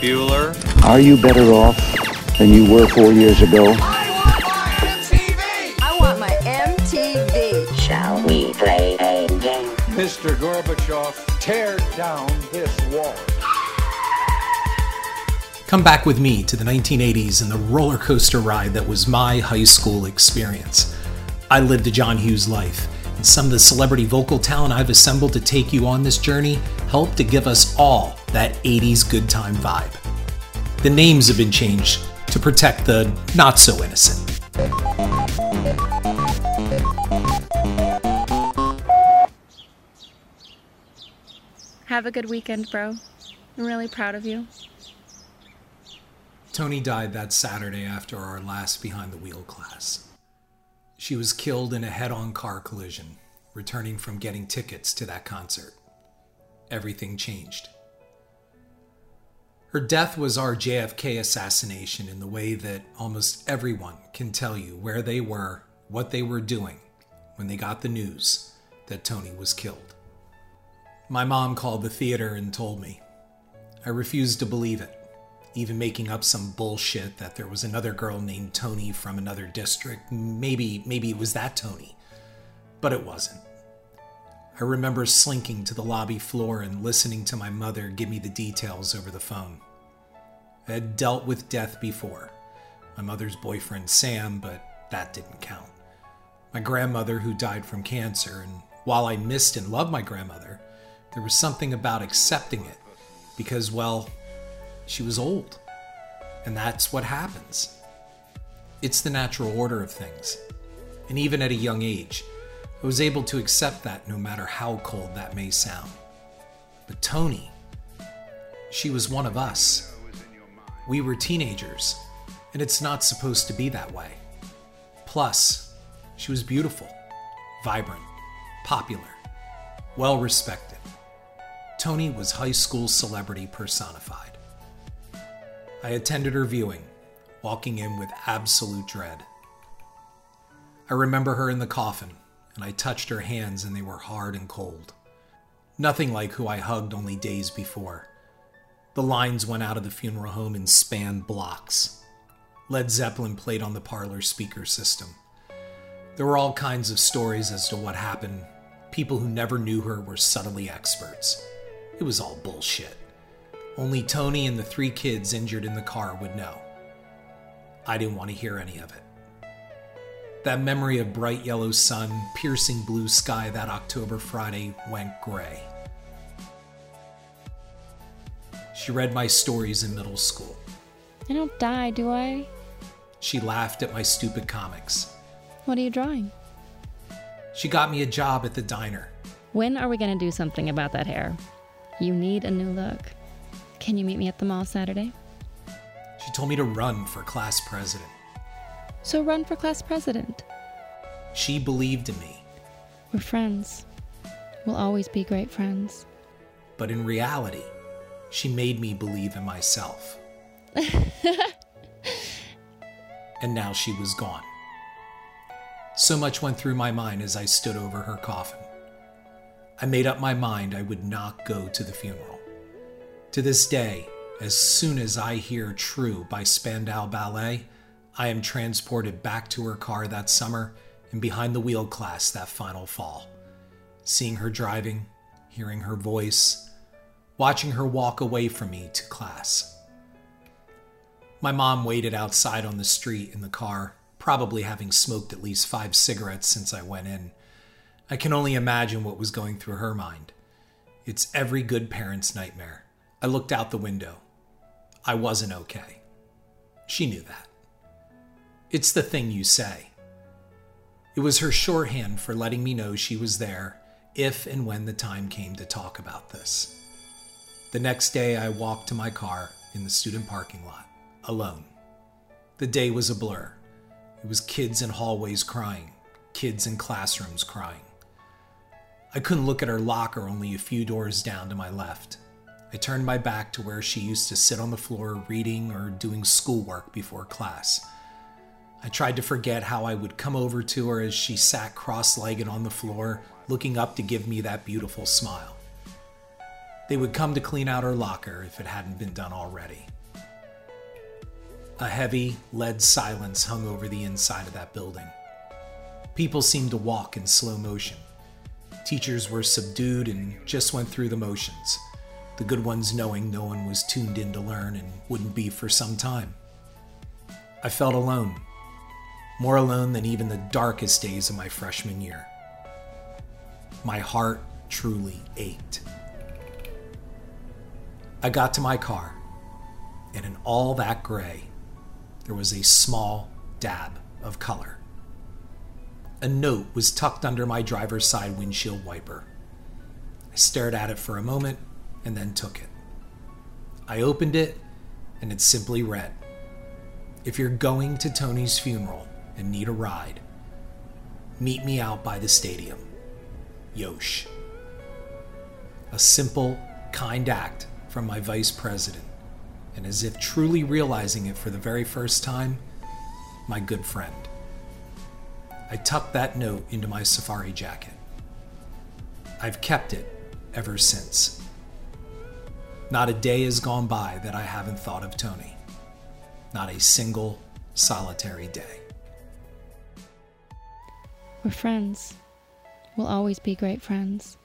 Bueller. Are you better off than you were four years ago? I want my MTV. Shall we play a game? Mr. Gorbachev, tear down this wall. Come back with me to the 1980s and the roller coaster ride that was my high school experience. I lived a John Hughes life, and some of the celebrity vocal talent I've assembled to take you on this journey helped to give us all that 80s good time vibe. The names have been changed to protect the not so innocent. Have a good weekend, bro. I'm really proud of you. Tony died that Saturday after our last behind the wheel class. She was killed in a head on car collision, returning from getting tickets to that concert. Everything changed. Her death was our JFK assassination in the way that almost everyone can tell you where they were, what they were doing when they got the news that Tony was killed. My mom called the theater and told me. I refused to believe it, even making up some bullshit that there was another girl named Tony from another district. Maybe maybe it was that Tony. But it wasn't. I remember slinking to the lobby floor and listening to my mother give me the details over the phone. I had dealt with death before. My mother's boyfriend, Sam, but that didn't count. My grandmother, who died from cancer, and while I missed and loved my grandmother, there was something about accepting it because, well, she was old. And that's what happens. It's the natural order of things. And even at a young age, I was able to accept that no matter how cold that may sound. But Tony, she was one of us. We were teenagers, and it's not supposed to be that way. Plus, she was beautiful, vibrant, popular, well respected. Tony was high school celebrity personified. I attended her viewing, walking in with absolute dread. I remember her in the coffin, and I touched her hands, and they were hard and cold. Nothing like who I hugged only days before. The lines went out of the funeral home and spanned blocks. Led Zeppelin played on the parlor speaker system. There were all kinds of stories as to what happened. People who never knew her were subtly experts. It was all bullshit. Only Tony and the three kids injured in the car would know. I didn't want to hear any of it. That memory of bright yellow sun, piercing blue sky that October Friday went gray. She read my stories in middle school. I don't die, do I? She laughed at my stupid comics. What are you drawing? She got me a job at the diner. When are we going to do something about that hair? You need a new look. Can you meet me at the mall Saturday? She told me to run for class president. So run for class president. She believed in me, We're friends. We'll always be great friends. but in reality, she made me believe in myself. and now she was gone. So much went through my mind as I stood over her coffin. I made up my mind I would not go to the funeral. To this day, as soon as I hear True by Spandau Ballet, I am transported back to her car that summer and behind the wheel class that final fall. Seeing her driving, hearing her voice, watching her walk away from me to class. My mom waited outside on the street in the car, probably having smoked at least five cigarettes since I went in. I can only imagine what was going through her mind. It's every good parent's nightmare. I looked out the window. I wasn't okay. She knew that. It's the thing you say. It was her shorthand for letting me know she was there if and when the time came to talk about this. The next day, I walked to my car in the student parking lot, alone. The day was a blur. It was kids in hallways crying, kids in classrooms crying. I couldn't look at her locker only a few doors down to my left. I turned my back to where she used to sit on the floor reading or doing schoolwork before class. I tried to forget how I would come over to her as she sat cross legged on the floor, looking up to give me that beautiful smile. They would come to clean out her locker if it hadn't been done already. A heavy, lead silence hung over the inside of that building. People seemed to walk in slow motion. Teachers were subdued and just went through the motions, the good ones knowing no one was tuned in to learn and wouldn't be for some time. I felt alone, more alone than even the darkest days of my freshman year. My heart truly ached. I got to my car, and in all that gray, there was a small dab of color. A note was tucked under my driver's side windshield wiper. I stared at it for a moment and then took it. I opened it, and it simply read If you're going to Tony's funeral and need a ride, meet me out by the stadium. Yosh. A simple, kind act from my vice president, and as if truly realizing it for the very first time, my good friend. I tucked that note into my safari jacket. I've kept it ever since. Not a day has gone by that I haven't thought of Tony. Not a single solitary day. We're friends. We'll always be great friends.